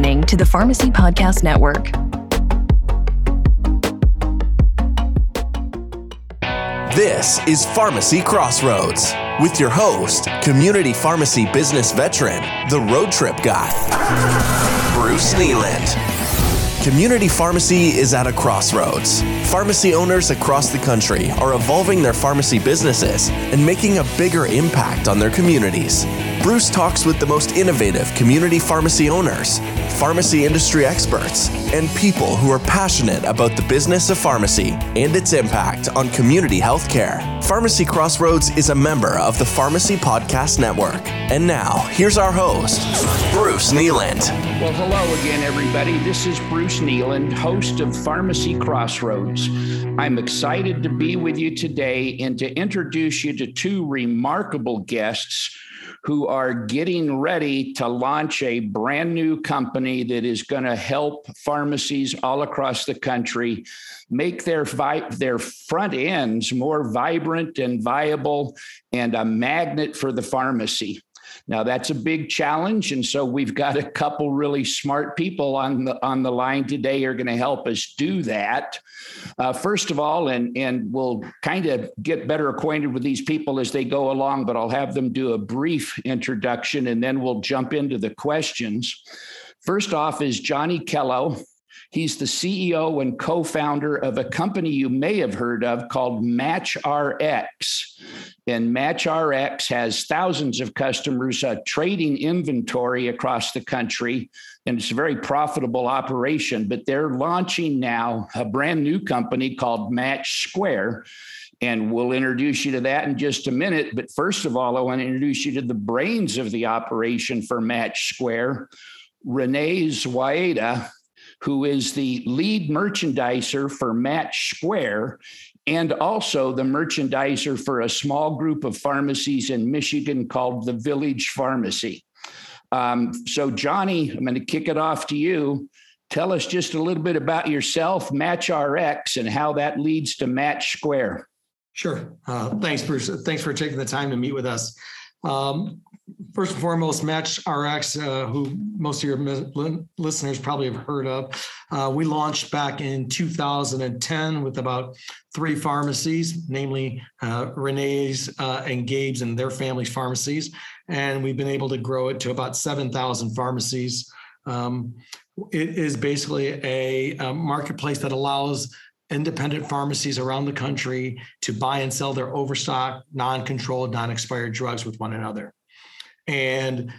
listening to the Pharmacy Podcast Network. This is Pharmacy Crossroads with your host, community pharmacy business veteran, the road trip guy, Bruce Kneeland. Community pharmacy is at a crossroads. Pharmacy owners across the country are evolving their pharmacy businesses and making a bigger impact on their communities. Bruce talks with the most innovative community pharmacy owners, pharmacy industry experts, and people who are passionate about the business of pharmacy and its impact on community healthcare. Pharmacy Crossroads is a member of the Pharmacy Podcast Network. And now, here's our host, Bruce Kneeland. Well, hello again, everybody. This is Bruce Kneeland, host of Pharmacy Crossroads. I'm excited to be with you today and to introduce you to two remarkable guests who are getting ready to launch a brand new company that is going to help pharmacies all across the country make their vi- their front ends more vibrant and viable and a magnet for the pharmacy. Now that's a big challenge, and so we've got a couple really smart people on the on the line today are going to help us do that. Uh, first of all, and and we'll kind of get better acquainted with these people as they go along, but I'll have them do a brief introduction, and then we'll jump into the questions. First off is Johnny Kello. He's the CEO and co founder of a company you may have heard of called MatchRx. And MatchRx has thousands of customers uh, trading inventory across the country. And it's a very profitable operation. But they're launching now a brand new company called Match Square. And we'll introduce you to that in just a minute. But first of all, I want to introduce you to the brains of the operation for Match Square, Renee Zuaida who is the lead merchandiser for Match Square and also the merchandiser for a small group of pharmacies in Michigan called the Village Pharmacy. Um, so, Johnny, I'm going to kick it off to you. Tell us just a little bit about yourself, Match RX, and how that leads to Match Square. Sure. Uh, thanks, Bruce. Thanks for taking the time to meet with us. Um, first and foremost, Match RX, uh, who most of your listeners probably have heard of. Uh, we launched back in 2010 with about three pharmacies, namely uh, Renee's uh, and Gabe's and their family's pharmacies. And we've been able to grow it to about 7,000 pharmacies. Um, it is basically a, a marketplace that allows independent pharmacies around the country to buy and sell their overstock, non-controlled, non-expired drugs with one another. And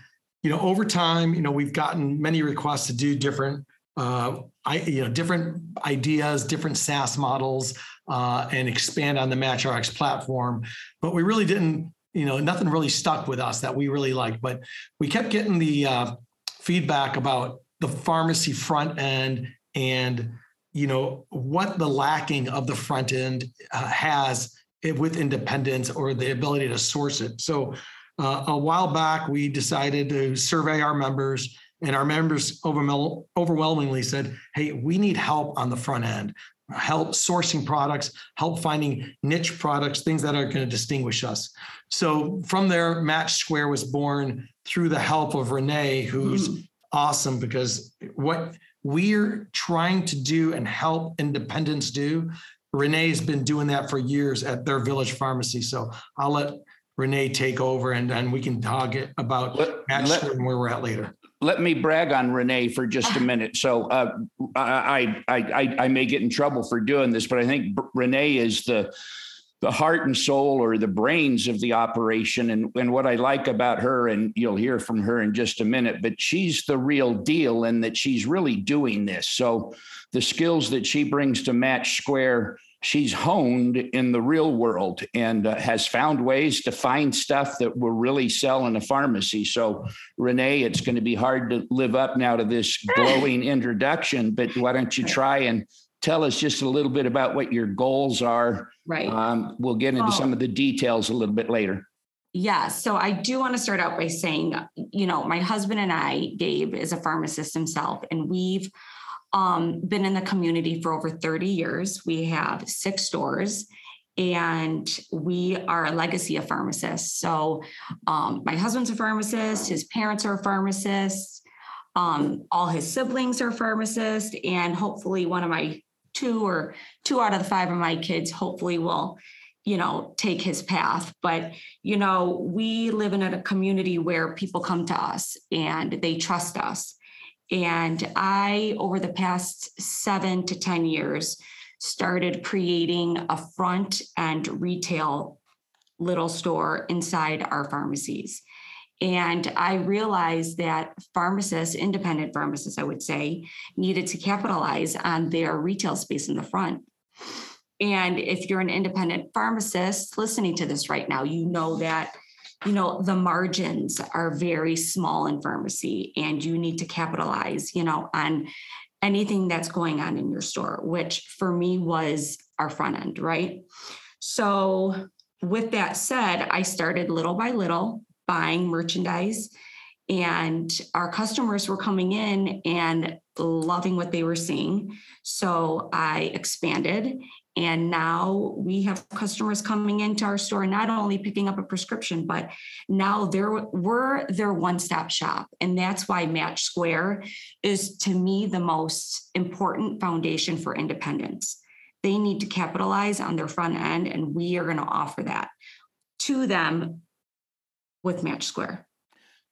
you know, over time, you know, we've gotten many requests to do different, uh, I, you know, different ideas, different SaaS models, uh, and expand on the MatchRx platform. But we really didn't, you know, nothing really stuck with us that we really liked. But we kept getting the uh, feedback about the pharmacy front end and you know what the lacking of the front end uh, has with independence or the ability to source it. So uh, a while back, we decided to survey our members, and our members overwhelmingly said, "Hey, we need help on the front end." help sourcing products, help finding niche products, things that are going to distinguish us. So from there, Match Square was born through the help of Renee, who's mm. awesome because what we're trying to do and help independents do. Renee's been doing that for years at their village pharmacy. So I'll let Renee take over and then we can talk about let, let, and where we're at later. Let me brag on Renee for just a minute. So uh, I, I, I, I may get in trouble for doing this, but I think Renee is the the heart and soul or the brains of the operation. And, and what I like about her, and you'll hear from her in just a minute, but she's the real deal and that she's really doing this. So the skills that she brings to Match Square, she's honed in the real world and uh, has found ways to find stuff that will really sell in a pharmacy. So, Renee, it's going to be hard to live up now to this glowing introduction, but why don't you try and tell us just a little bit about what your goals are. Right. Um, we'll get into oh. some of the details a little bit later. Yeah. So I do want to start out by saying, you know, my husband and I, Gabe, is a pharmacist himself, and we've um, been in the community for over 30 years. We have six stores and we are a legacy of pharmacists. So um, my husband's a pharmacist, his parents are pharmacists. Um, all his siblings are pharmacists, and hopefully, one of my two or two out of the five of my kids hopefully will you know take his path but you know we live in a community where people come to us and they trust us and i over the past 7 to 10 years started creating a front and retail little store inside our pharmacies and I realized that pharmacists, independent pharmacists, I would say, needed to capitalize on their retail space in the front. And if you're an independent pharmacist listening to this right now, you know that you know the margins are very small in pharmacy and you need to capitalize you know on anything that's going on in your store which for me was our front end right? So with that said i started little by little buying merchandise and our customers were coming in and loving what they were seeing. So i expanded and now we have customers coming into our store, not only picking up a prescription, but now they're, we're their one stop shop. And that's why Match Square is, to me, the most important foundation for independence. They need to capitalize on their front end, and we are going to offer that to them with Match Square.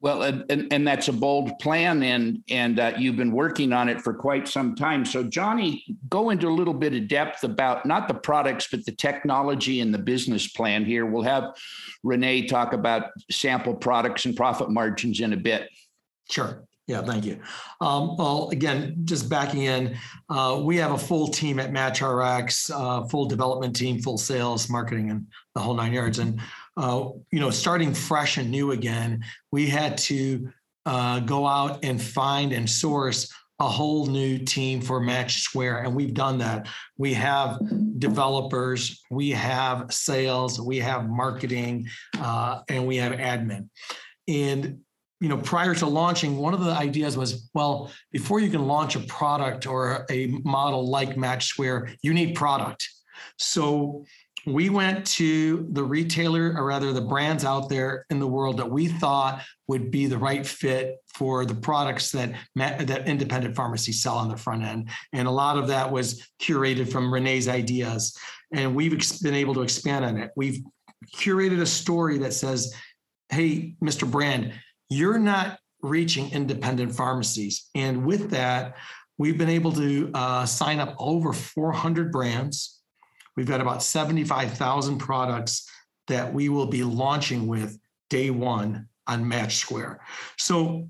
Well, and, and that's a bold plan, and and uh, you've been working on it for quite some time. So, Johnny, go into a little bit of depth about not the products, but the technology and the business plan here. We'll have Renee talk about sample products and profit margins in a bit. Sure. Yeah, thank you. Um, well, again, just backing in, uh, we have a full team at MatchRx, uh, full development team, full sales, marketing, and the whole nine yards. And uh, you know, starting fresh and new again, we had to uh, go out and find and source a whole new team for Match Square, and we've done that. We have developers, we have sales, we have marketing, uh, and we have admin. And you know, prior to launching, one of the ideas was, well, before you can launch a product or a model like Match Square, you need product. So we went to the retailer or rather the brands out there in the world that we thought would be the right fit for the products that that independent pharmacies sell on the front end. And a lot of that was curated from renee's ideas. And we've been able to expand on it. We've curated a story that says hey mr brand you're not reaching independent pharmacies. And with that we've been able to uh, sign up over 400 brands We've got about 75,000 products that we will be launching with day one on Match Square. So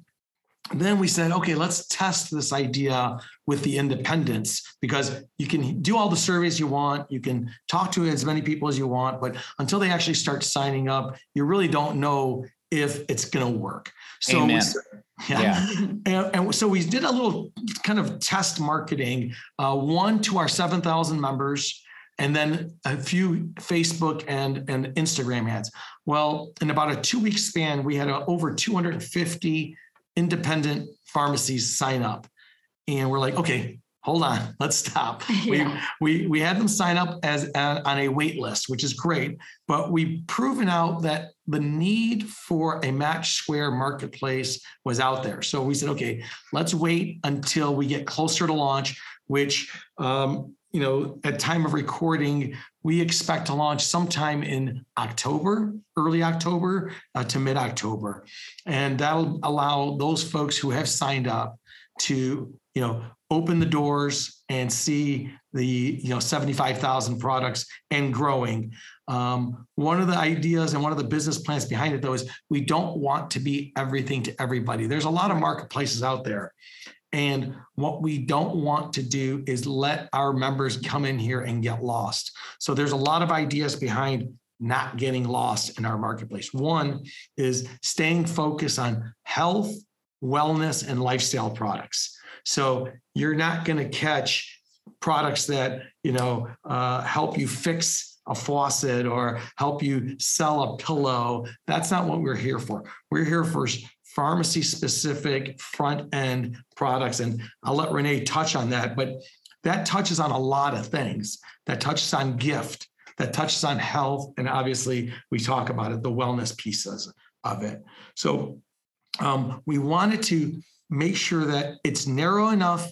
then we said, okay, let's test this idea with the independents because you can do all the surveys you want, you can talk to as many people as you want, but until they actually start signing up, you really don't know if it's going to work. So, we, yeah. yeah. And, and, so we did a little kind of test marketing, uh, one to our 7,000 members and then a few Facebook and, and Instagram ads. Well, in about a two week span, we had a, over 250 independent pharmacies sign up. And we're like, okay, hold on, let's stop. Yeah. We, we, we had them sign up as uh, on a wait list, which is great, but we've proven out that the need for a Match Square marketplace was out there. So we said, okay, let's wait until we get closer to launch, which um, you know, at time of recording, we expect to launch sometime in October, early October uh, to mid October. And that'll allow those folks who have signed up to, you know, open the doors and see the, you know, 75,000 products and growing. Um, one of the ideas and one of the business plans behind it, though, is we don't want to be everything to everybody. There's a lot of marketplaces out there. And what we don't want to do is let our members come in here and get lost. So there's a lot of ideas behind not getting lost in our marketplace. One is staying focused on health, wellness, and lifestyle products. So you're not going to catch products that you know uh, help you fix a faucet or help you sell a pillow. That's not what we're here for. We're here for pharmacy specific front end products. And I'll let Renee touch on that, but that touches on a lot of things. That touches on gift, that touches on health. And obviously, we talk about it, the wellness pieces of it. So um, we wanted to make sure that it's narrow enough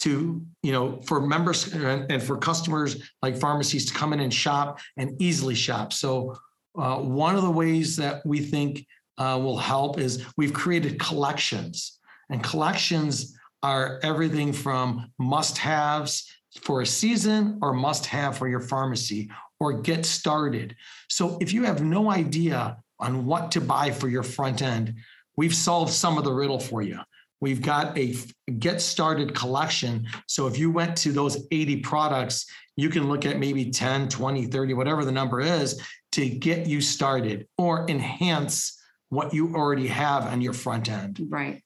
to, you know, for members and, for customers like pharmacies to come in and shop and easily shop. So uh, one of the ways that we think uh, will help is we've created collections, and collections are everything from must-haves for a season or must-have for your pharmacy or get started. So if you have no idea on what to buy for your front end, we've solved some of the riddle for you. We've got a get started collection. So if you went to those 80 products, you can look at maybe 10, 20, 30, whatever the number is to get you started or enhance what you already have on your front end. Right.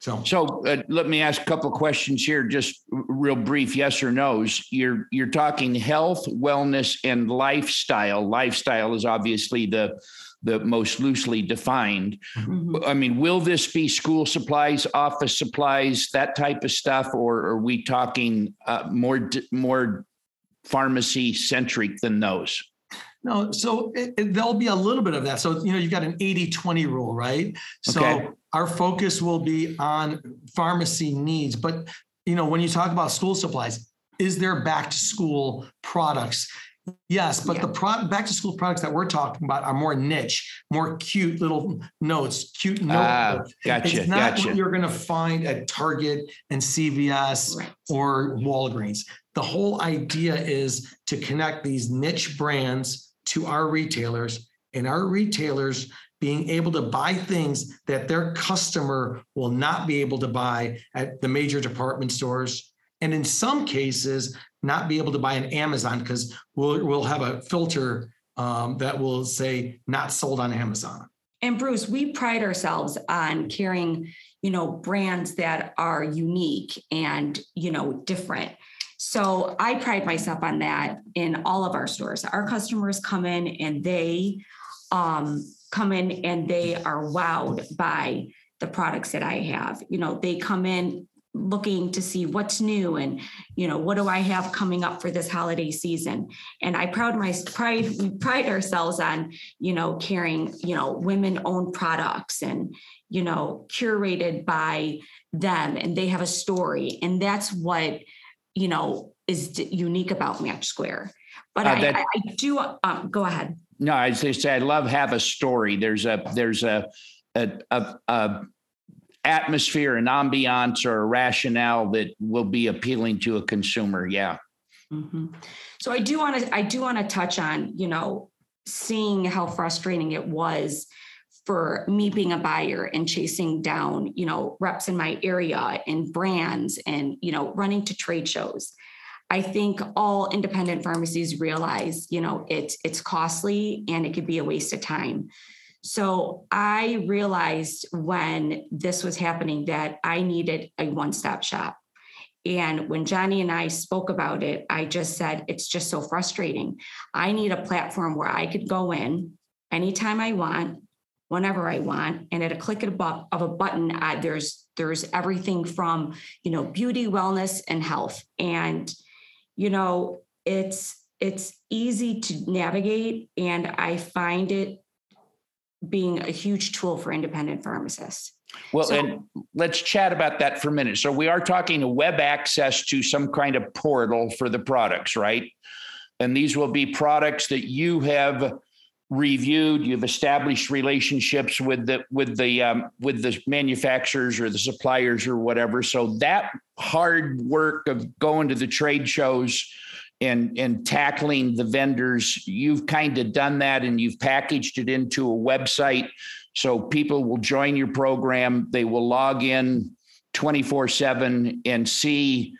So, So uh, let me ask a couple of questions here, just real brief, yes or no's. You're you're talking health, wellness, and lifestyle. Lifestyle is obviously the the most loosely defined. Mhm. I mean, will this be school supplies, office supplies, that type of stuff, or are we talking uh, more more pharmacy centric than those? No, so it, it- there'll be a little bit of that. So, you know, you've got an 80 20 rule, right? So Okay. our focus will be on pharmacy needs. But, you know, when you talk about school supplies, is there back to school products? Yes, but the pro- back to school products that we're talking about are more niche, more cute little notes, cute Ah, notebooks. gotcha, It's not gotcha. what you're going to find at Target and CVS Right. or Walgreens. The whole idea is to connect these niche brands to our retailers and our retailers being able to buy things that their customer will not be able to buy at the major department stores. And in some cases, not be able to buy on Amazon because we'll, we'll have a filter um, that will say not sold on Amazon. And Bruce, we pride ourselves on carrying, you know, brands that are unique and, you know, different. So I pride myself on that in all of our stores. Our customers come in and they um, come in and they are wowed by the products that I have. You know, they come in looking to see what's new and you know what do I have coming up for this holiday season. And I proud my pride we pride ourselves on you know carrying you know women owned products and you know curated by them and they have a story and that's what you know is unique about Match Square. But Uh, I, that- I, I do um, go ahead. No, I just say I love have a story. There's a there's a a, a, a atmosphere, an ambiance, or a rationale that will be appealing to a consumer. Yeah. Mhm. So I do want to I do want to touch on you know seeing how frustrating it was for me being a buyer and chasing down you know reps in my area and brands and you know running to trade shows. I think all independent pharmacies realize you know it's it's costly and it could be a waste of time. So I realized when this was happening that I needed a one-stop shop. And when Johnny and I spoke about it, I just said, it's just so frustrating. I need a platform where I could go in anytime I want, whenever I want, and at a click of a, bu- of a button, I, there's there's everything from you know beauty, wellness, and health. And you know, it's it's easy to navigate, and I find it being a huge tool for independent pharmacists. Well, So- and let's chat about that for a minute. So we are talking a web access to some kind of portal for the products, right? And these will be products that you have reviewed. You've established relationships with the with the um, with the manufacturers or the suppliers or whatever. So that hard work of going to the trade shows and and tackling the vendors, you've kind of done that, and you've packaged it into a website so people will join your program. They will log in 24 seven and see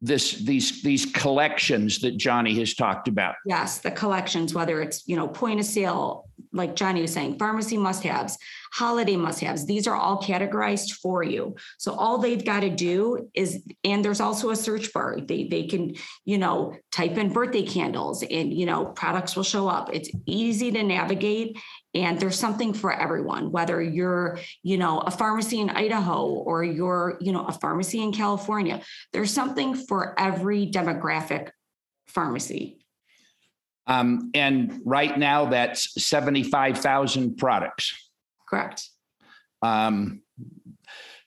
this, these, these collections that Johnny has talked about. Yes, the collections, whether it's, you know, point of sale, like Johnny was saying, pharmacy must haves, holiday must haves, these are all categorized for you. So all they've got to do is, and there's also a search bar. They they can, you know, type in birthday candles and, you know, products will show up. It's easy to navigate and there's something for everyone, whether you're, you know, a pharmacy in Idaho or you're, you know, a pharmacy in California. There's something for every demographic pharmacy. Um, and right now that's 75,000 products. Correct. Um,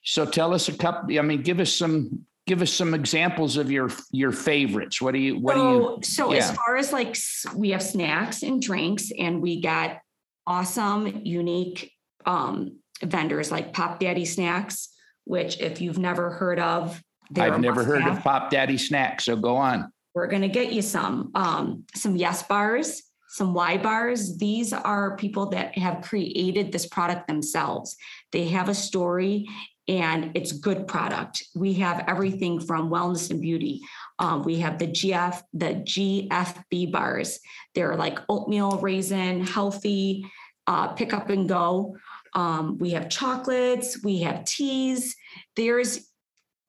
So tell us a couple. I mean, give us some give us some examples of your your favorites. What do you what so, do you So yeah. as far as like we have snacks and drinks, and we got awesome, unique um, vendors like Pop Daddy Snacks, which if you've never heard of, I've never heard of Pop Daddy Snacks. So go on. We're going to get you some um, some yes bars, some Y bars. These are people that have created this product themselves. They have a story and it's good product. We have everything from wellness and beauty. Um, we have the GF, the GFB bars. They're like oatmeal raisin, healthy, uh, pick up and go. Um, we have chocolates, we have teas. There's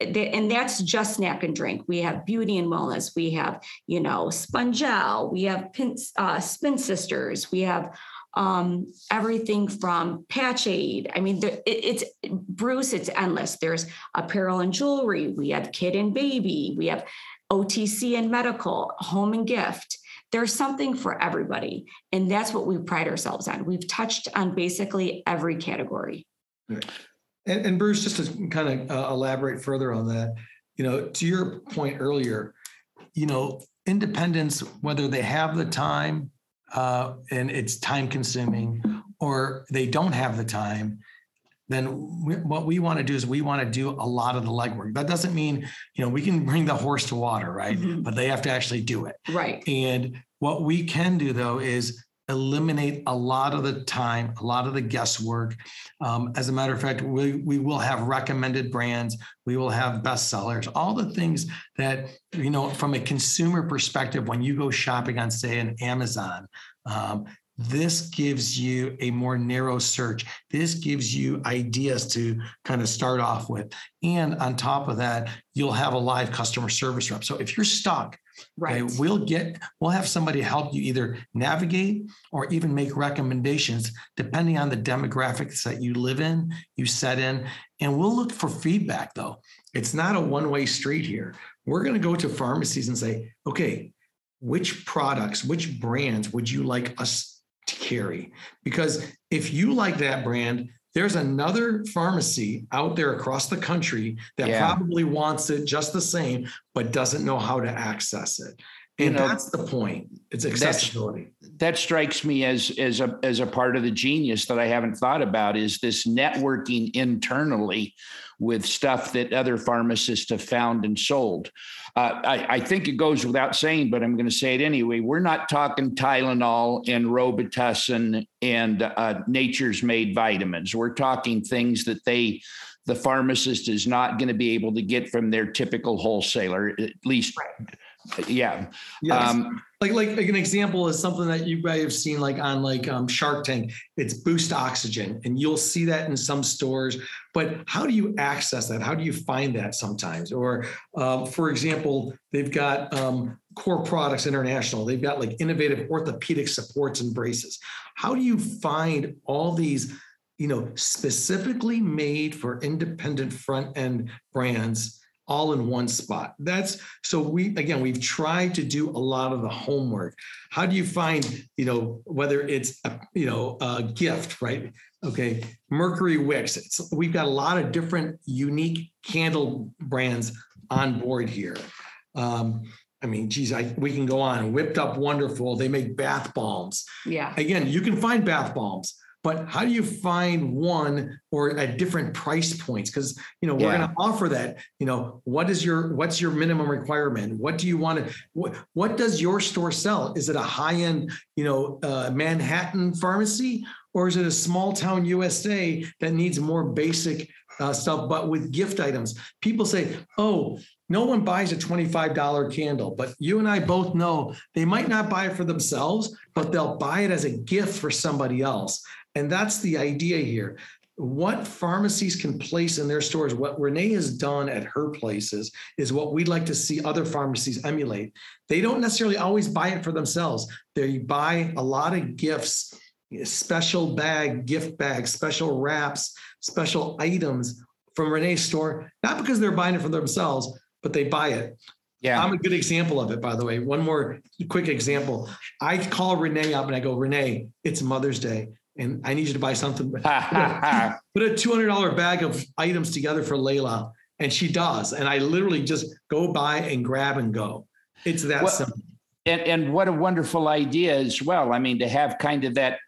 and that's just snack and drink. We have beauty and wellness. We have, you know, Spongelle. We have Pin, uh, Spin Sisters. We have um, everything from Patch Aid. I mean, it, it's Bruce. It's endless. There's apparel and jewelry. We have kid and baby. We have OTC and medical, home and gift. There's something for everybody, and that's what we pride ourselves on. We've touched on basically every category. And, and Bruce, just to kind of uh, elaborate further on that, you know, to your point earlier, you know, independents, whether they have the time uh, and it's time consuming or they don't have the time, then we, what we want to do is we want to do a lot of the legwork. That doesn't mean, you know, we can bring the horse to water, right? Mm-hmm. But they have to actually do it. Right. And what we can do though is eliminate a lot of the time, a lot of the guesswork. Um, as a matter of fact, we, we will have recommended brands, we will have bestsellers, all the things that, you know, from a consumer perspective, when you go shopping on, say, an Amazon, um, this gives you a more narrow search. This gives you ideas to kind of start off with. And on top of that, you'll have a live customer service rep. So if you're stuck, Right. Okay, we'll get, we'll have somebody help you either navigate or even make recommendations depending on the demographics that you live in, you set in. And we'll look for feedback though. It's not a one way street here. We're going to go to pharmacies and say, okay, which products, which brands would you like us to carry? Because if you like that brand, there's another pharmacy out there across the country that yeah. probably wants it just the same, but doesn't know how to access it. And you know, that's the point. It's accessibility. That strikes me as as a as a part of the genius that I haven't thought about is this networking internally with stuff that other pharmacists have found and sold. Uh, I, I, think it goes without saying, but I'm going to say it anyway. We're not talking Tylenol and Robitussin and uh, Nature's Made vitamins. We're talking things that they, the pharmacist, is not going to be able to get from their typical wholesaler, at least. Yeah. Yes. Um, like, like an example is something that you guys have seen like on like um, Shark Tank. It's Boost Oxygen, and you'll see that in some stores. But how do you access that? How do you find that sometimes? Or, um, for example, they've got um, Core Products International. They've got like innovative orthopedic supports and braces. How do you find all these? You know, specifically made for independent front end brands all in one spot. That's so we again we've tried to do a lot of the homework. How do you find, you know, whether it's a, you know, a gift, right? Okay, Mercury Wicks. It's, we've got a lot of different unique candle brands on board here. Um, I mean, geez, I, we can go on. Whipped Up Wonderful. They make bath bombs. Yeah. Again, you can find bath bombs but how do you find one or at different price points because you know we're yeah. going to offer that you know what is your what's your minimum requirement what do you want to what, what does your store sell is it a high end you know uh, manhattan pharmacy or is it a small town usa that needs more basic uh, stuff but with gift items people say oh no one buys a $25 candle, but you and I both know they might not buy it for themselves, but they'll buy it as a gift for somebody else. And that's the idea here. What pharmacies can place in their stores, what Renee has done at her places, is what we'd like to see other pharmacies emulate. They don't necessarily always buy it for themselves, they buy a lot of gifts, special bag, gift bags, special wraps, special items from Renee's store, not because they're buying it for themselves, but they buy it. Yeah. I'm a good example of it, by the way. One more quick example. I call Renee up and I go, Renee, it's Mother's Day. And I need you to buy something. Put a two hundred dollar bag of items together for Layla, and she does. And I literally just go buy and grab and go. It's that Well, simple. And, and what a wonderful idea as well. I mean, to have kind of that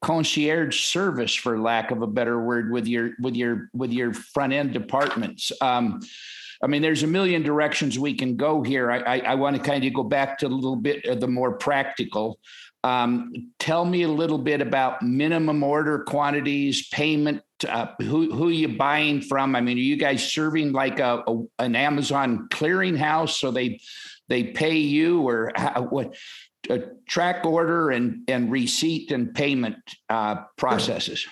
concierge service, for lack of a better word, with your with your with your front end departments. Um, I mean, there's a million directions we can go here. I, I, I want to kind of go back to a little bit of the more practical. Um, tell me a little bit about minimum order quantities, payment, uh, who who you buying from. I mean, are you guys serving like a, a an Amazon clearinghouse so they they pay you or how, what? A track order and and receipt and payment uh, processes.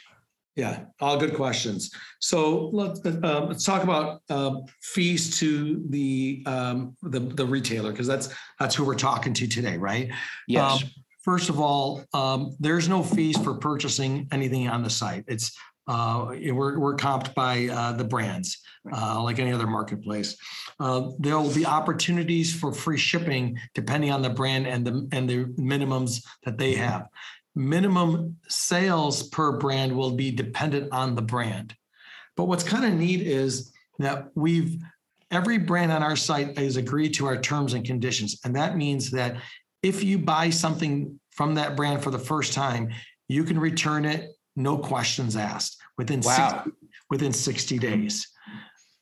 Yeah, all good questions. So let's um, let's talk about um, fees to the um, the the retailer because that's that's who we're talking to today, right? Yes. Um, First of all, um, there's no fees for purchasing anything on the site. It's uh, we're we're comped by uh, the brands, uh, like any other marketplace. Uh, there will be opportunities for free shipping depending on the brand and the and the minimums that they have. Minimum sales per brand will be dependent on the brand. But what's kind of neat is that we've every brand on our site has agreed to our terms and conditions, and that means that if you buy something from that brand for the first time, you can return it, no questions asked, within Wow. 60, within 60 days.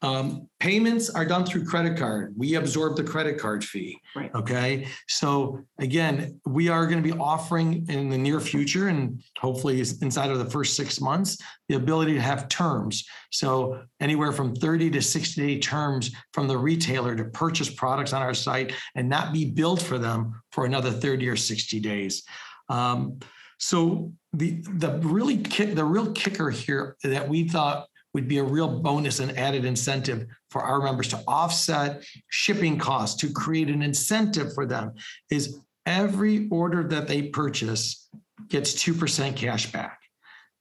Um, payments are done through credit card. We absorb the credit card fee. Right. Okay. So again, we are going to be offering in the near future and hopefully inside of the first six months, the ability to have terms. So anywhere from 30 to 60 day terms from the retailer to purchase products on our site and not be billed for them for another 30 or 60 days. Um, so the the really kick the real kicker here that we thought would be a real bonus and added incentive for our members to offset shipping costs to create an incentive for them is every order that they purchase gets 2% cash back.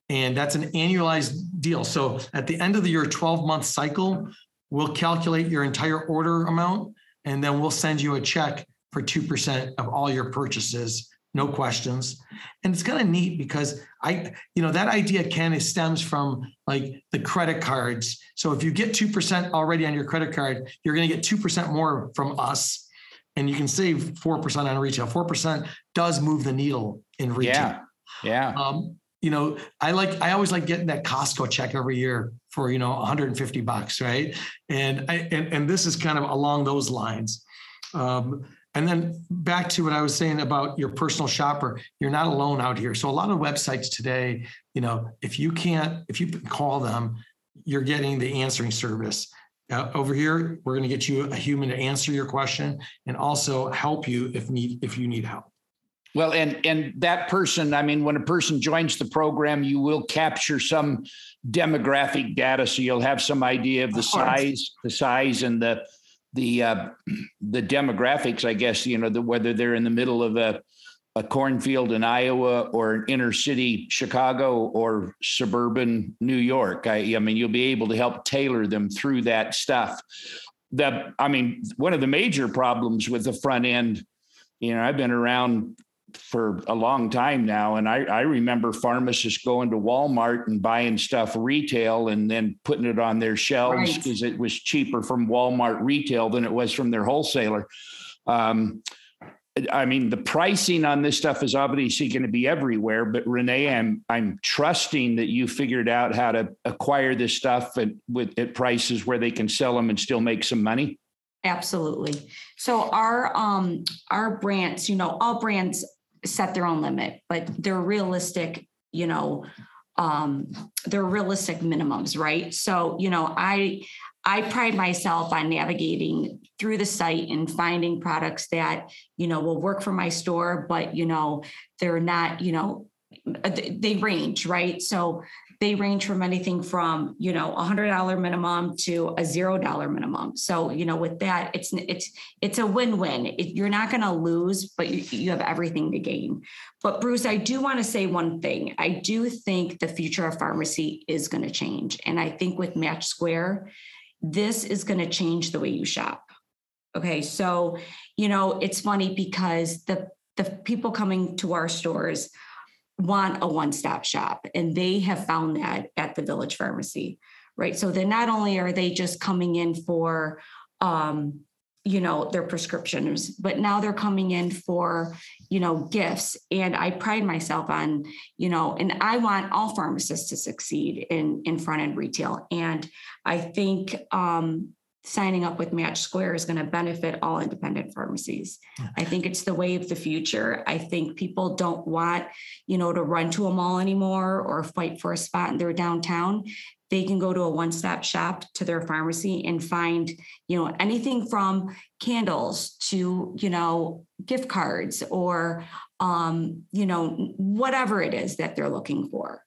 And that's an annualized deal. So at the end of the year 12 month cycle, we'll calculate your entire order amount and then we'll send you a check for 2% of all your purchases no questions. And it's kind of neat because I, you know, that idea kind of stems from like the credit cards. So if you get 2% already on your credit card, you're going to get 2% more from us and you can save 4% on retail. 4% does move the needle in retail. Yeah. Yeah. Um, you know, I like I always like getting that Costco check every year for you know 150 bucks, right? And I and, and this is kind of along those lines. Um, and then back to what I was saying about your personal shopper, you're not alone out here. So a lot of websites today, you know, if you can't, if you call them, you're getting the answering service. Uh, over here, we're going to get you a human to answer your question and also help you if need if you need help. Well, and and that person, I mean, when a person joins the program, you will capture some demographic data, so you'll have some idea of the size, the size, and the the uh, the demographics. I guess you know the, whether they're in the middle of a a cornfield in Iowa or an inner city Chicago or suburban New York. I, I mean, you'll be able to help tailor them through that stuff. The, I mean, one of the major problems with the front end, you know, I've been around for a long time now, and I, I remember pharmacists going to Walmart and buying stuff retail and then putting it on their shelves Right. because it was cheaper from Walmart retail than it was from their wholesaler. Um, I mean, the pricing on this stuff is obviously going to be everywhere, but Renee, I'm I'm trusting that you figured out how to acquire this stuff at with at prices where they can sell them and still make some money. Absolutely. So our um our brands, you know, all brands set their own limit, but they're realistic, you know, um they're realistic minimums, right? So, you know, I I pride myself on navigating through the site and finding products that, you know, will work for my store, but you know, they're not, you know, they range, right? So they range from anything from you know a hundred dollar minimum to a zero dollar minimum. So you know with that, it's it's it's a win win. It, you're not going to lose, but you, you have everything to gain. But Bruce, I do want to say one thing. I do think the future of pharmacy is going to change, and I think with Match Square, this is going to change the way you shop. Okay, so you know it's funny because the the people coming to our stores want a one-stop shop and they have found that at the village pharmacy right? So then not only are they just coming in for um, you know their prescriptions but now they're coming in for you know gifts. And i pride myself on you know and i want all pharmacists to succeed in in front end retail. And i think um signing up with match square is going to benefit all independent pharmacies. I think it's the way of the future. I think people don't want you know to run to a mall anymore or fight for a spot in their downtown. They can go to a one-stop shop to their pharmacy and find you know anything from candles to you know gift cards or um, you know whatever it is that they're looking for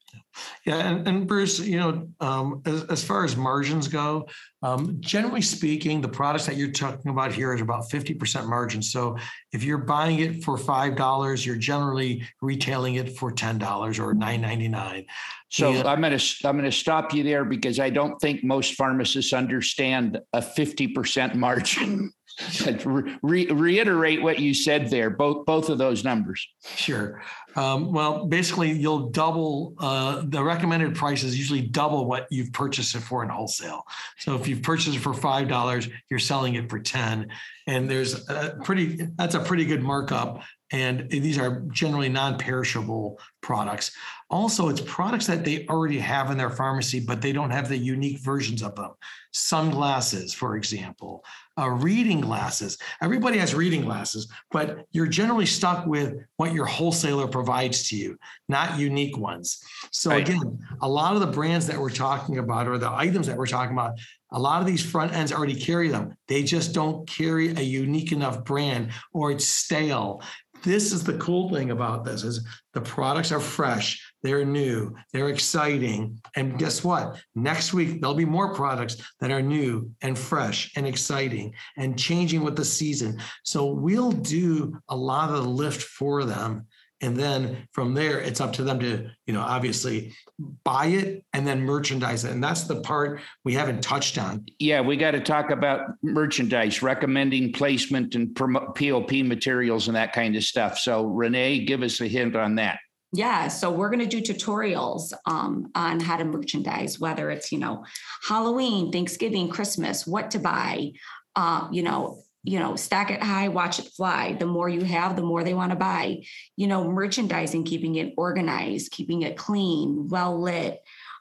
yeah, and, and Bruce, you know, um, as, as far as margins go, um, generally speaking, the products that you're talking about here is about 50% margin. So if you're buying it for $5, you're generally retailing it for $10 or $9.99. So and, I'm going to I'm going to stop you there because I don't think most pharmacists understand a 50% margin. Re- reiterate what you said there, both both of those numbers. Sure. Um, well, basically, you'll double uh, the recommended price is usually double what you've purchased it for in wholesale. So if you've purchased it for five dollars, you're selling it for ten, and there's a pretty that's a pretty good markup. And these are generally non-perishable products. Also, it's products that they already have in their pharmacy, but they don't have the unique versions of them. Sunglasses, for example, uh, reading glasses. Everybody has reading glasses, but you're generally stuck with what your wholesaler provides to you, not unique ones. So right. again, a lot of the brands that we're talking about or the items that we're talking about, a lot of these front ends already carry them. They just don't carry a unique enough brand or it's stale this is the cool thing about this is the products are fresh they're new they're exciting and guess what? Next week there'll be more products that are new and fresh and exciting and changing with the season. So we'll do a lot of the lift for them and then from there it's up to them to you know obviously buy it and then merchandise it. And that's the part we haven't touched on. Yeah we got to talk about merchandise recommending placement and pop materials and that kind of stuff. So renee give us a hint on that. Yeah, so we're going to do tutorials um, on how to merchandise, whether it's you know Halloween, Thanksgiving, Christmas, what to buy, uh, you know, you know, stack it high, watch it fly. The more you have, the more they want to buy. You know, merchandising, keeping it organized, keeping it clean, well lit.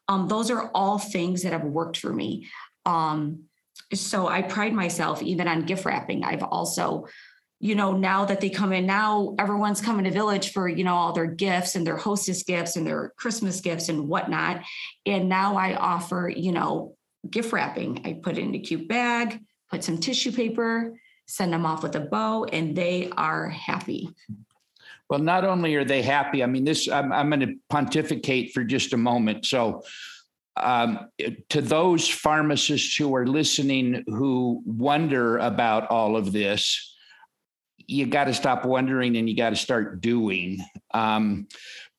Um, those are all things that have worked for me. Um, so I pride myself even on gift wrapping. I've also, you know, now that they come in, now everyone's coming to Village for, you know, all their gifts and their hostess gifts and their Christmas gifts and whatnot. And now I offer, you know, gift wrapping. I put it in a cute bag, put some tissue paper, send them off with a bow, and they are happy. Well, not only are they happy, I mean, this, I'm, I'm going to pontificate for just a moment. So, um, to those pharmacists who are listening who wonder about all of this, you got to stop wondering and you got to start doing. Um,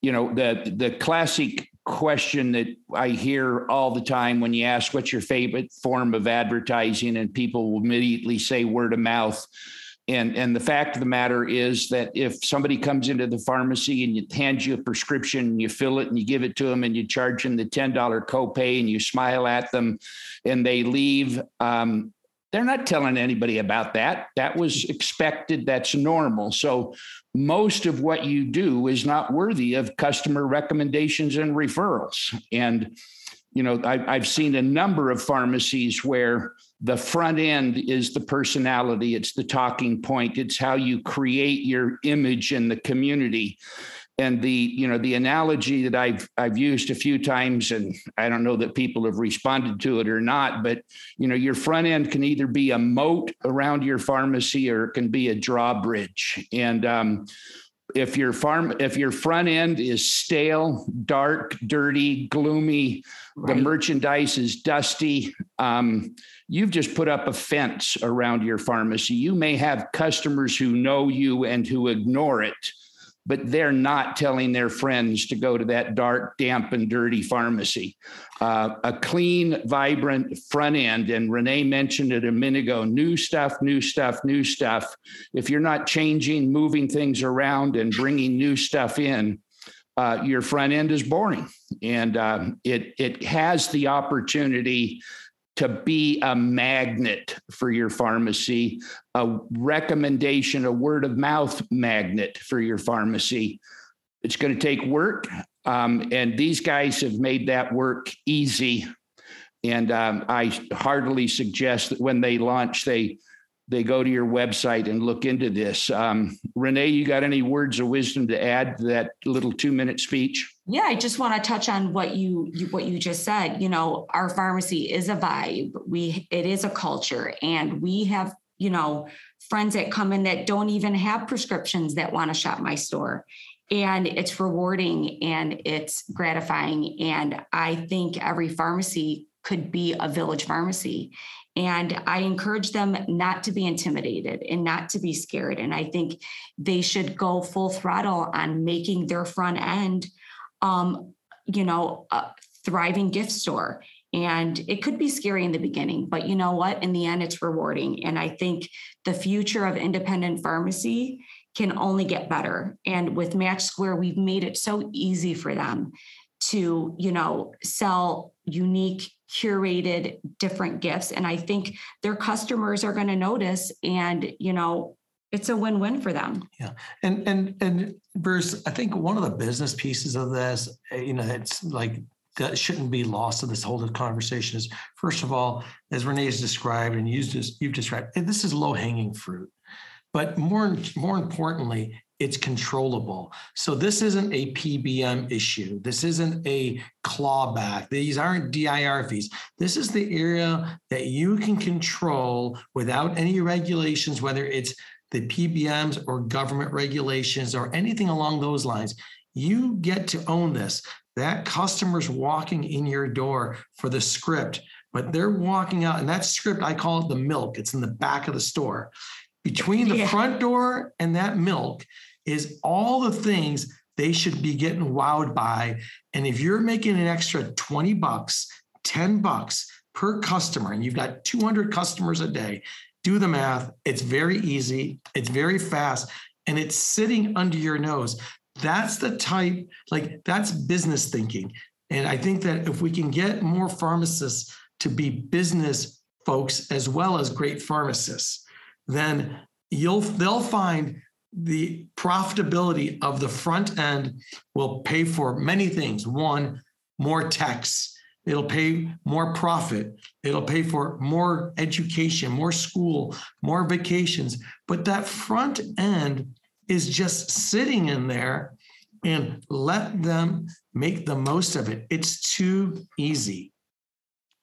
you know, the the classic question that I hear all the time when you ask what's your favorite form of advertising, and people will immediately say word of mouth. And, and the fact of the matter is that if somebody comes into the pharmacy and you hands you a prescription and you fill it and you give it to them and you charge them the $10 copay and you smile at them and they leave, um, they're not telling anybody about that. That was expected. That's normal. So most of what you do is not worthy of customer recommendations and referrals. And, you know, I, have seen a number of pharmacies where the front end is the personality, it's the talking point, it's how you create your image in the community and the you know the analogy that I've I've used a few times, and I don't know that people have responded to it or not, but you know your front end can either be a moat around your pharmacy or it can be a drawbridge. And um, if your farm if your front end is stale, dark, dirty, gloomy, right. the merchandise is dusty. Um, you've just put up a fence around your pharmacy. You may have customers who know you and who ignore it but they're not telling their friends to go to that dark, damp, and dirty pharmacy. Uh, a clean, vibrant front end, and Renee mentioned it a minute ago new stuff, new stuff, new stuff. If you're not changing, moving things around, and bringing new stuff in, uh, your front end is boring, and um, it it has the opportunity to be a magnet for your pharmacy, a recommendation, a word of mouth magnet for your pharmacy. It's going to take work, um, and these guys have made that work easy. And um, I heartily suggest that when they launch, they they go to your website and look into this. Um, Renee, you got any words of wisdom to add to that little two minute speech? Yeah, I just want to touch on what you, you what you just said. You know, our pharmacy is a vibe. We it is a culture, and we have you know friends that come in that don't even have prescriptions that want to shop my store and it's rewarding and it's gratifying and i think every pharmacy could be a village pharmacy and I encourage them not to be intimidated and not to be scared. And I think they should go full throttle on making their front end, um, you know, a thriving gift store. And it could be scary in the beginning, but you know what? In the end, it's rewarding. And I think the future of independent pharmacy can only get better. And with Match Square, we've made it so easy for them to, you know, sell unique curated different gifts and i think their customers are going to notice and you know it's a win-win for them yeah and and and bruce i think one of the business pieces of this eh, you know it's like that shouldn't be lost in this whole conversation is first of all as renee has described and you've you've described this is low hanging fruit but more more importantly it's controllable. So this isn't a PBM issue. This isn't a clawback. These aren't DIR fees. This is the area that you can control without any regulations, whether it's the PBMs or government regulations or anything along those lines. You get to own this. That customer's walking in your door for the script, but they're walking out, and that script, I call it the milk. It's in the back of the store between the yeah. front door and that milk is all the things they should be getting wowed by. And if you're making an extra 20 bucks, 10 bucks per customer, and you've got 200 customers a day, do the math. It's very easy, it's very fast, and it's sitting under your nose. That's the type, like, that's business thinking. And I think that if we can get more pharmacists to be business folks as well as great pharmacists, then you'll they'll find the profitability of the front end will pay for many things. One, more techs. It'll pay more profit. It'll pay for more education, more school, more vacations. But that front end is just sitting in there and let them make the most of it. It's too easy.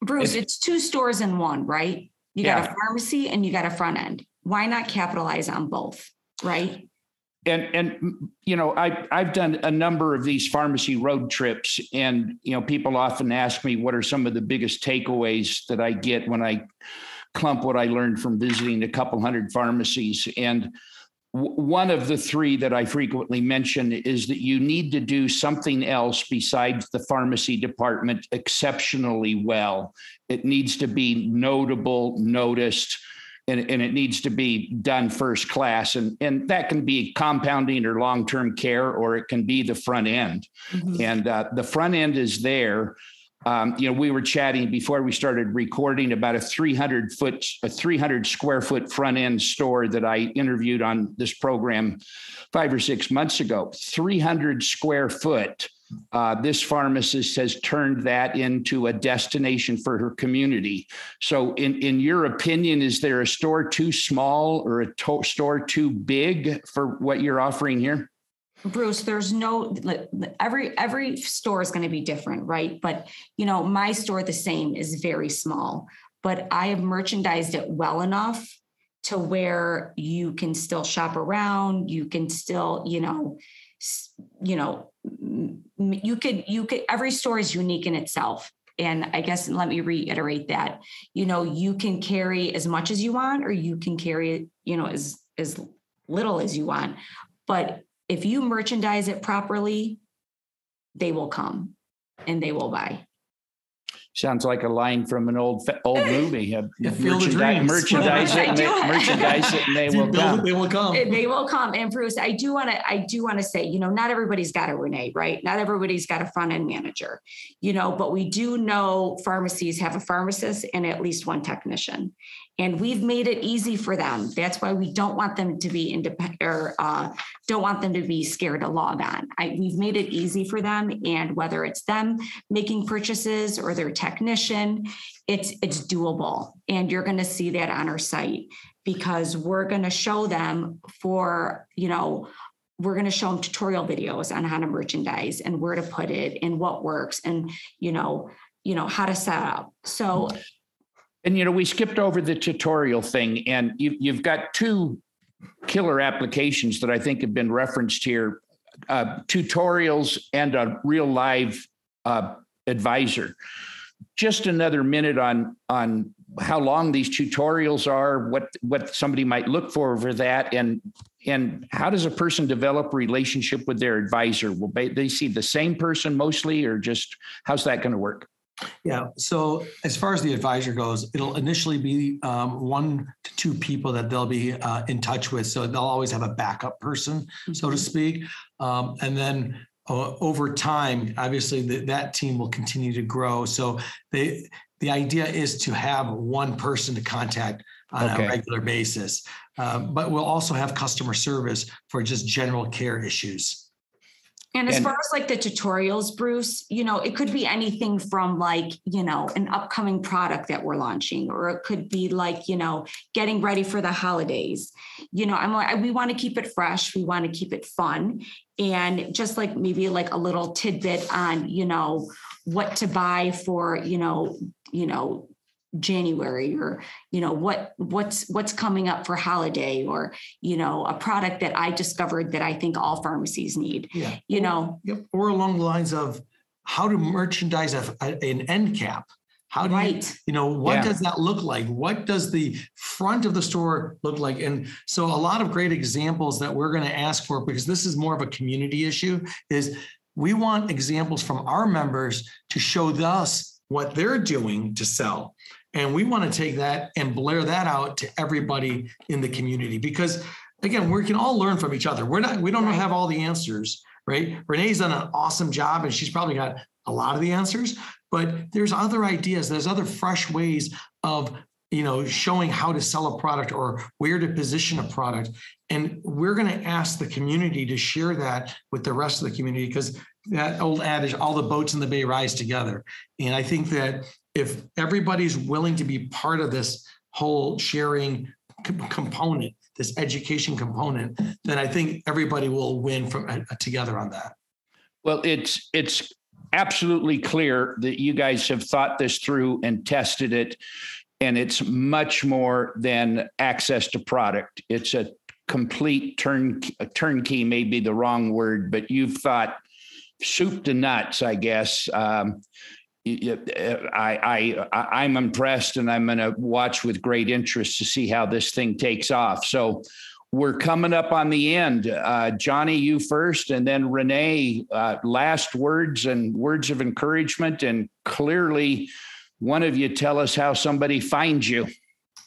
Bruce, it's, it's two stores in one, right? You yeah. got a pharmacy and you got a front end why not capitalize on both? Right. And and you know I I've done a number of these pharmacy road trips, and you know people often ask me what are some of the biggest takeaways that I get when I clump what I learned from visiting a couple hundred pharmacies. And one of the three that I frequently mention is that you need to do something else besides the pharmacy department exceptionally well. It needs to be notable, noticed and, and it needs to be done first class. And, and that can be compounding or long term care, or it can be the front end. Mm-hmm. And uh, the front end is there. Um, you know, we were chatting before we started recording about a 300 foot, a 300 square foot front end store that I interviewed on this program five or six months ago. 300 square foot uh, this pharmacist has turned that into a destination for her community. So, in, in your opinion, is there a store too small or a to- store too big for what you're offering here? Bruce, there's no every every store is going to be different, right? But you know, my store the same is very small, but I have merchandised it well enough to where you can still shop around, you can still, you know, you know, you could you could every store is unique in itself. And i guess let me reiterate that you know you can carry as much as you want or you can carry you know as as little as you want. But if you merchandise it properly they will come and they will buy Sounds like a line from an old old movie. Yeah, Field merchandise, merchandise it, and they, merchandise it, and they will build it, come. They will come. And they will come. And Bruce, I do want to, I do want to say, you know, not everybody's got a Renee, right? Not everybody's got a front end manager, you know, but we do know pharmacies have a pharmacist and at least one technician. And we've made it easy for them. That's why we don't want them to be independent or uh, don't want them to be scared to log on. I, we've made it easy for them. And whether it's them making purchases or their technician, it's it's doable. And you're going to see that on our site because we're going to show them for, you know, we're going to show them tutorial videos on how to merchandise and where to put it and what works and, you know, you know, how to set up. So And you know, we skipped over the tutorial thing, and you, you've got two killer applications that I think have been referenced here: uh, tutorials and a real live uh, advisor. Just another minute on on how long these tutorials are, what what somebody might look for for that, and and how does a person develop a relationship with their advisor? Will they, they see the same person mostly, or just how's that going to work? Yeah. So as far as the advisor goes, it'll initially be um, one to two people that they'll be uh, in touch with. So they'll always have a backup person, so to speak. Um, and then uh, over time, obviously the, that team will continue to grow. So they, the idea is to have one person to contact on Okay. a regular basis. Um, but we'll also have customer service for just general care issues. And as And- far as like the tutorials, Bruce, you know, it could be anything from like, you know, an upcoming product that we're launching, or it could be like, you know, getting ready for the holidays. You know, I'm like, we want to keep it fresh. We want to keep it fun. And just like maybe like a little tidbit on, you know, what to buy for, you know, you know, January or you know what what's what's coming up for holiday or you know a product that I discovered that I think all pharmacies need Yeah. you know Yep. Or along the lines of how to merchandise a, a- an end cap. How do you, you know, what Yeah. does that look like? What does the front of the store look like? And so a lot of great examples that we're going to ask for, because this is more of a community issue, is we want examples from our members to show us what they're doing to sell. And we want to take that and blare that out to everybody in the community because again, we can all learn from each other. We're not, we don't Right. have all the answers, right? Renee's done an awesome job and she's probably got a lot of the answers, but there's other ideas, there's other fresh ways of you know showing how to sell a product or where to position a product and we're going to ask the community to share that with the rest of the community because that old adage all the boats in the bay rise together and i think that if everybody's willing to be part of this whole sharing com- component this education component then i think everybody will win from uh, together on that Well, it's it's absolutely clear that you guys have thought this through and tested it, and it's much more than access to product. It's a complete turn turnkey may be the wrong word, but you've thought soup to nuts, I guess. Um, I, I- I'm impressed, and I'm going to watch with great interest to see how this thing takes off. So, we're coming up on the end. Uh, Johnny, you first, and then Renee. Uh, last words and words of encouragement, and clearly, one of you tell us how somebody finds you.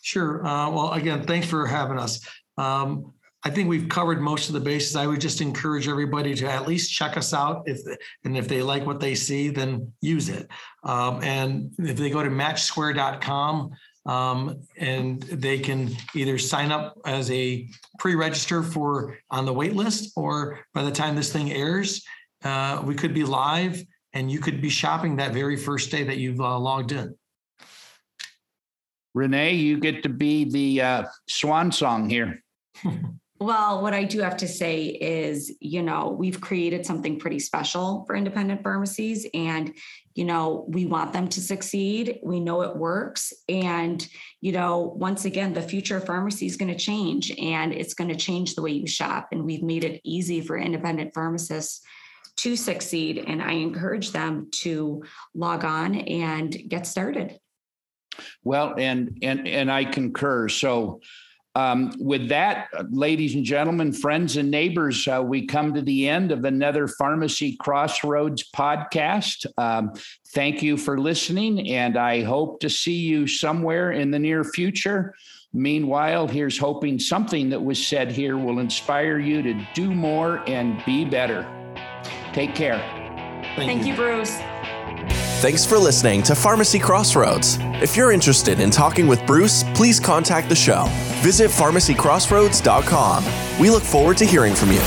Sure. Uh, well, again, thanks for having us. Um, I think we've covered most of the bases. I would just encourage everybody to at least check us out. If and if they like what they see, then use it. Um, and if they go to matchsquare.com um, and they can either sign up as a pre-register for on the wait list, or by the time this thing airs, uh, we could be live and you could be shopping that very first day that you've uh, logged in. Renee, you get to be the uh, swan song here. Well, what I do have to say is, you know, we've created something pretty special for independent pharmacies and, you know, we want them to succeed. We know it works. And, you know, once again, the future of pharmacy is going to change and it's going to change the way you shop. And we've made it easy for independent pharmacists to succeed. And I encourage them to log on and get started. Well, and and and I concur. So Um, with that, ladies and gentlemen, friends and neighbors, uh, we come to the end of another Pharmacy Crossroads podcast. Um, thank you for listening, and I hope to see you somewhere in the near future. Meanwhile, here's hoping something that was said here will inspire you to do more and be better. Take care. Thank, Thank you. you, Bruce. Thanks for listening to Pharmacy Crossroads. If you're interested in talking with Bruce, please contact the show. Visit pharmacycrossroads.com. We look forward to hearing from you.